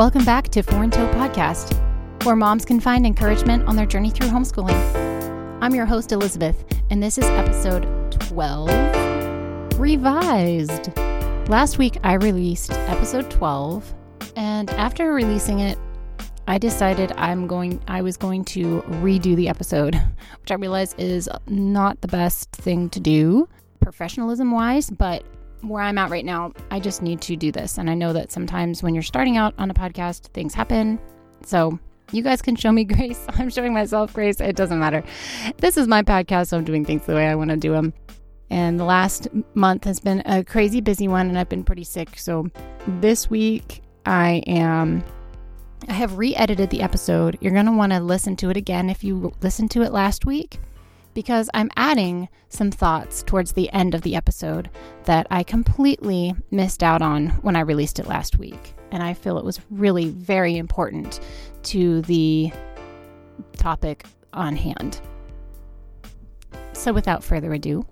Welcome back to Four In Tow Podcast, where moms can find encouragement on their journey through homeschooling. I'm your host, Elizabeth, and this is episode 12 revised. Last week, I released episode 12, and after releasing it, I decided I'm going I was going to redo the episode, which I realize is not the best thing to do professionalism wise, but where I'm at right now, I just need to do this. And I know that sometimes when you're starting out on a podcast, things happen. So you guys can show me grace. I'm showing myself grace. It doesn't matter. This is my podcast, so I'm doing things the way I want to do them. And the last month has been a crazy busy one, and I've been pretty sick. So this week, I am. I have re edited the episode. You're going to want to listen to it again if you listened to it last week because I'm adding some thoughts towards the end of the episode that I completely missed out on when I released it last week. And I feel it was really very important to the topic on hand. So, without further ado,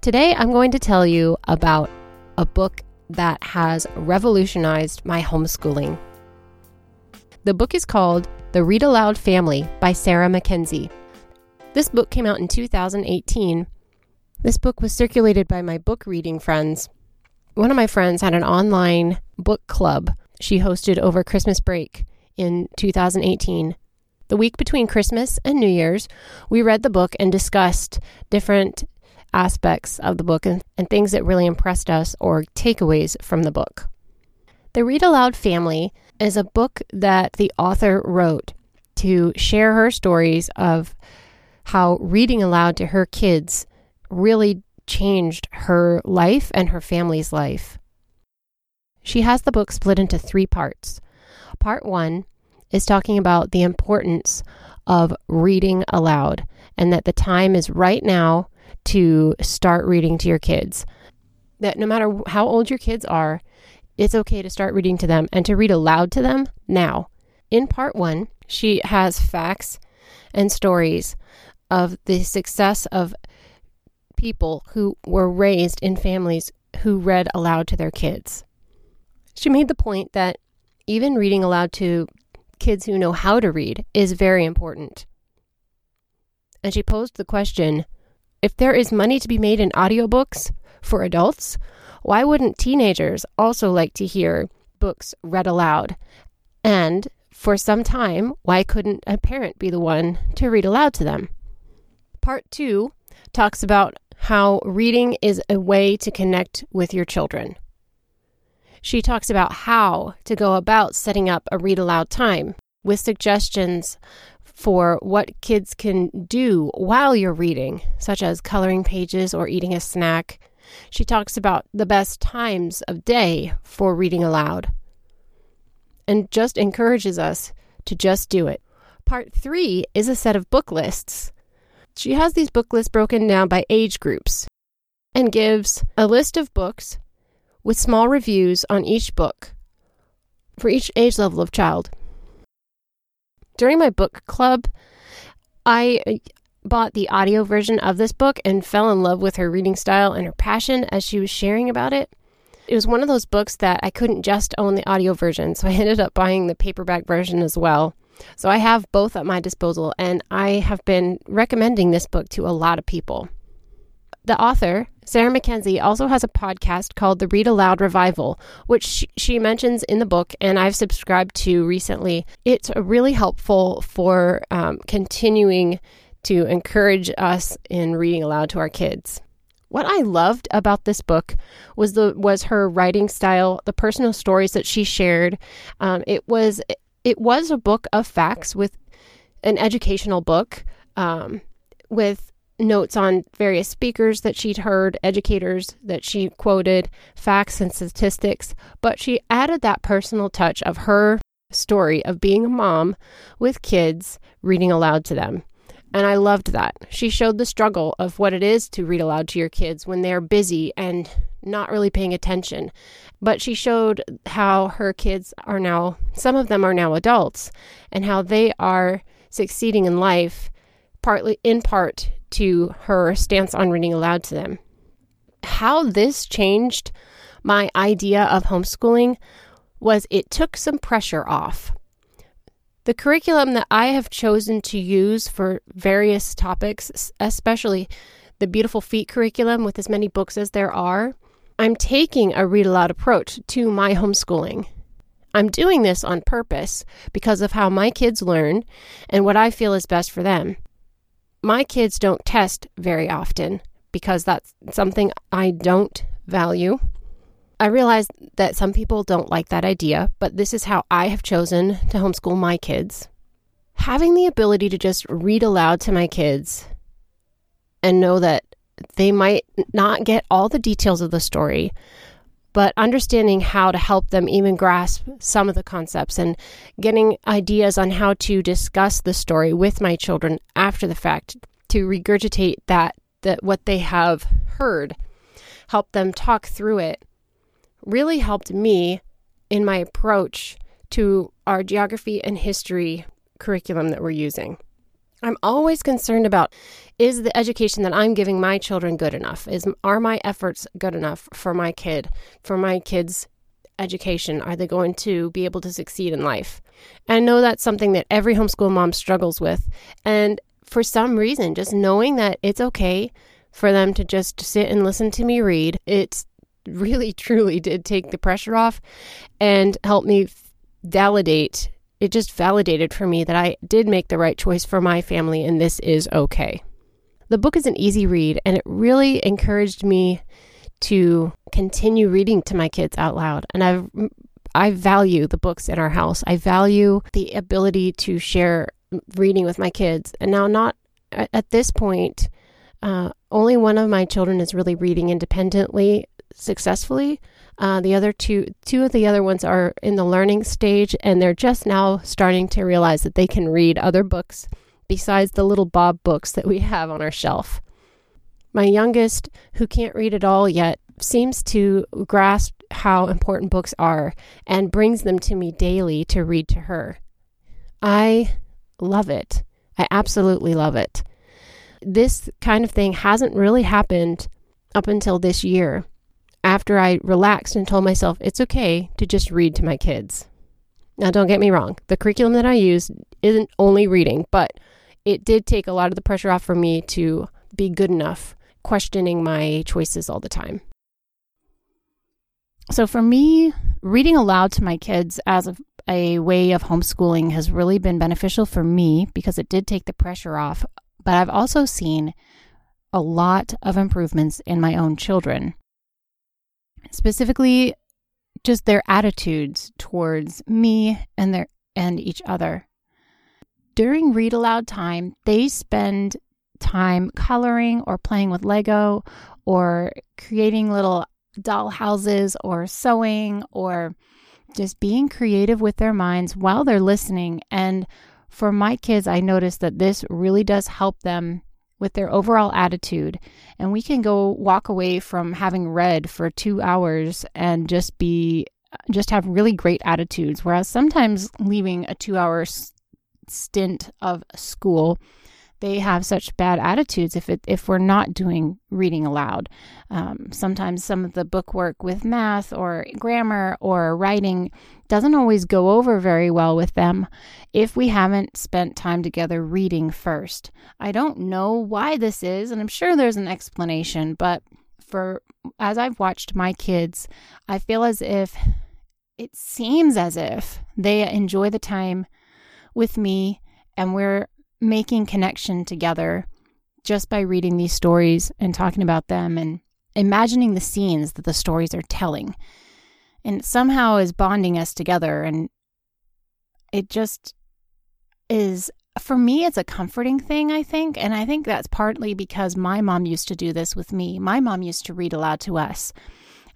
today I'm going to tell you about a book that has revolutionized my homeschooling. The book is called The Read Aloud Family by Sarah Mackenzie. This book came out in 2018. This book was circulated by my book reading friends. One of my friends had an online book club she hosted over Christmas break in 2018. The week between Christmas and New Year's, we read the book and discussed different aspects of the book and, and things that really impressed us or takeaways from the book. The Read Aloud Family is a book that the author wrote to share her stories of how reading aloud to her kids really changed her life and her family's life. She has the book split into three parts. Part one is talking about the importance of reading aloud and that the time is right now to start reading to your kids. That no matter how old your kids are, it's okay to start reading to them and to read aloud to them now. In part one, she has facts and stories of the success of people who were raised in families who read aloud to their kids. She made the point that even reading aloud to kids who know how to read is very important. And she posed the question if there is money to be made in audiobooks for adults, why wouldn't teenagers also like to hear books read aloud? And for some time, why couldn't a parent be the one to read aloud to them? Part two talks about how reading is a way to connect with your children. She talks about how to go about setting up a read aloud time with suggestions for what kids can do while you're reading, such as coloring pages or eating a snack. She talks about the best times of day for reading aloud and just encourages us to just do it. Part three is a set of book lists she has these book lists broken down by age groups and gives a list of books with small reviews on each book for each age level of child. During my book club, I uh, bought the audio version of this book and fell in love with her reading style and her passion as she was sharing about it. It was one of those books that I couldn't just own the audio version, so I ended up buying the paperback version as well. So I have both at my disposal, and I have been recommending this book to a lot of people. The author, Sarah Mackenzie, also has a podcast called The Read Aloud Revival, which she, mentions in the book, and I've subscribed to recently. It's really helpful for um, continuing to encourage us in reading aloud to our kids. What I loved about this book was the was her writing style, the personal stories that she shared. Um, it was it was a book of facts with an educational book um, with notes on various speakers that she'd heard, educators that she quoted, facts and statistics, but she added that personal touch of her story of being a mom with kids reading aloud to them. And I loved that. She showed the struggle of what it is to read aloud to your kids when they're busy and not really paying attention. But she showed how her kids are now, some of them are now adults, and how they are succeeding in life, partly in part to her stance on reading aloud to them. How this changed my idea of homeschooling was it took some pressure off. The curriculum that I have chosen to use for various topics, especially the Beautiful Feet curriculum with as many books as there are, I'm taking a read aloud approach to my homeschooling. I'm doing this on purpose because of how my kids learn and what I feel is best for them. My kids don't test very often because that's something I don't value. I realize that some people don't like that idea, but this is how I have chosen to homeschool my kids. Having the ability to just read aloud to my kids and know that they might not get all the details of the story, but understanding how to help them even grasp some of the concepts and getting ideas on how to discuss the story with my children after the fact to regurgitate that that what they have heard help them talk through it really helped me in my approach to our geography and history curriculum that we're using I'm always concerned about is the education that I'm giving my children good enough? Is are my efforts good enough for my kid, for my kids' education? Are they going to be able to succeed in life? And I know that's something that every homeschool mom struggles with. And for some reason, just knowing that it's okay for them to just sit and listen to me read, it really truly did take the pressure off and help me validate it just validated for me that I did make the right choice for my family and this is okay. The book is an easy read and it really encouraged me to continue reading to my kids out loud. And I I value the books in our house. I value the ability to share reading with my kids. And now not at this point uh, only one of my children is really reading independently successfully. Uh, the other two, two of the other ones are in the learning stage, and they're just now starting to realize that they can read other books besides the little Bob books that we have on our shelf. My youngest, who can't read at all yet, seems to grasp how important books are and brings them to me daily to read to her. I love it. I absolutely love it. This kind of thing hasn't really happened up until this year after I relaxed and told myself it's okay to just read to my kids. Now, don't get me wrong, the curriculum that I use isn't only reading, but it did take a lot of the pressure off for me to be good enough, questioning my choices all the time. So, for me, reading aloud to my kids as a, a way of homeschooling has really been beneficial for me because it did take the pressure off. But I've also seen a lot of improvements in my own children specifically just their attitudes towards me and their and each other. During read aloud time, they spend time coloring or playing with Lego or creating little doll houses or sewing or just being creative with their minds while they're listening. And for my kids, I noticed that this really does help them with their overall attitude. And we can go walk away from having read for two hours and just be, just have really great attitudes. Whereas sometimes leaving a two hour stint of school they have such bad attitudes if it if we're not doing reading aloud. Um, sometimes some of the book work with math or grammar or writing doesn't always go over very well with them if we haven't spent time together reading first. I don't know why this is, and I'm sure there's an explanation, but for as I've watched my kids, I feel as if it seems as if they enjoy the time with me and we're making connection together just by reading these stories and talking about them and imagining the scenes that the stories are telling. And somehow is bonding us together. And it just is, for me, it's a comforting thing, I think. And I think that's partly because my mom used to do this with me. My mom used to read aloud to us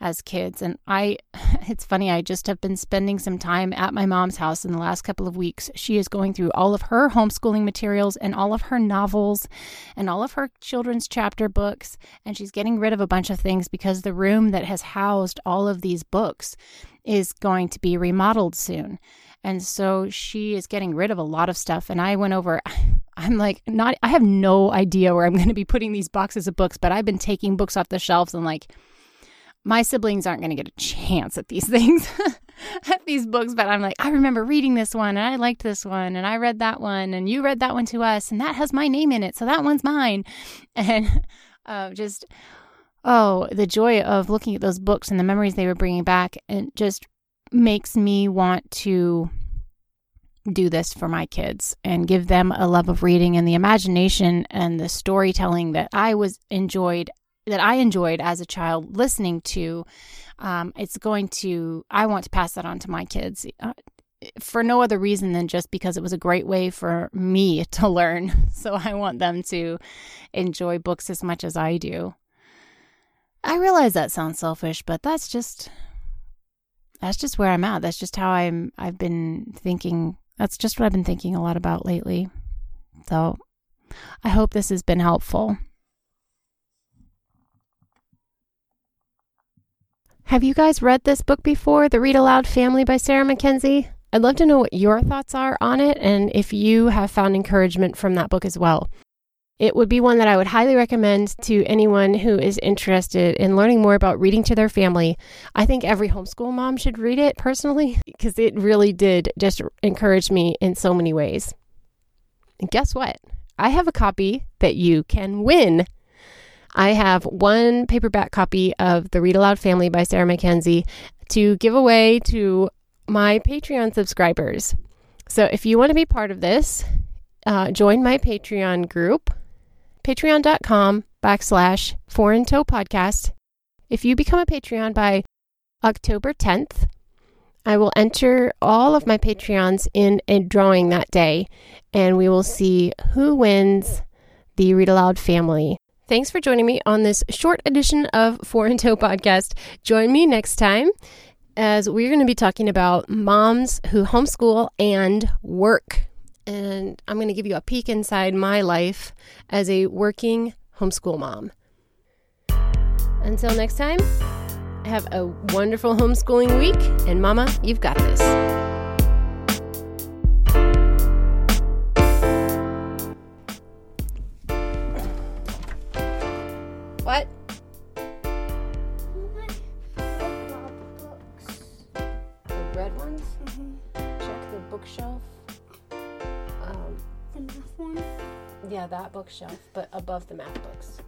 as kids. And I, it's funny, I just have been spending some time at my mom's house in the last couple of weeks. She is going through all of her homeschooling materials and all of her novels and all of her children's chapter books. And she's getting rid of a bunch of things because the room that has housed all of these books is going to be remodeled soon. And so she is getting rid of a lot of stuff. And I went over, I'm like, not, I have no idea where I'm going to be putting these boxes of books, but I've been taking books off the shelves and like, my siblings aren't going to get a chance at these things. at these books, but I'm like, I remember reading this one and I liked this one and I read that one and you read that one to us and that has my name in it. So that one's mine. And uh, just, oh, the joy of looking at those books and the memories they were bringing back and just makes me want to do this for my kids and give them a love of reading and the imagination and the storytelling that I was enjoyed that I enjoyed as a child listening to. Um, it's going to I want to pass that on to my kids. Uh, for no other reason than just because it was a great way for me to learn. So I want them to enjoy books as much as I do. I realize that sounds selfish, but that's just that's just where I'm at. That's just how I'm I've been thinking that's just what I've been thinking a lot about lately. So I hope this has been helpful. Have you guys read this book before, The Read Aloud Family by Sarah Mackenzie? I'd love to know what your thoughts are on it and if you have found encouragement from that book as well. It would be one that I would highly recommend to anyone who is interested in learning more about reading to their family. I think every homeschool mom should read it personally because it really did just encourage me in so many ways. And guess what? I have a copy that you can win. I have one paperback copy of The Read Aloud Family by Sarah Mackenzie to give away to my Patreon subscribers. So if you want to be part of this, uh, join my Patreon group patreon.com backslash four in tow podcast. If you become a Patreon by October 10th, I will enter all of my Patreons in a drawing that day, and we will see who wins the Read Aloud family. Thanks for joining me on this short edition of Four In Tow Podcast. Join me next time as we're going to be talking about moms who homeschool and work and I'm going to give you a peek inside my life as a working homeschool mom. Until next time, have a wonderful homeschooling week, and Mama, you've got this. That bookshelf, but above the math books.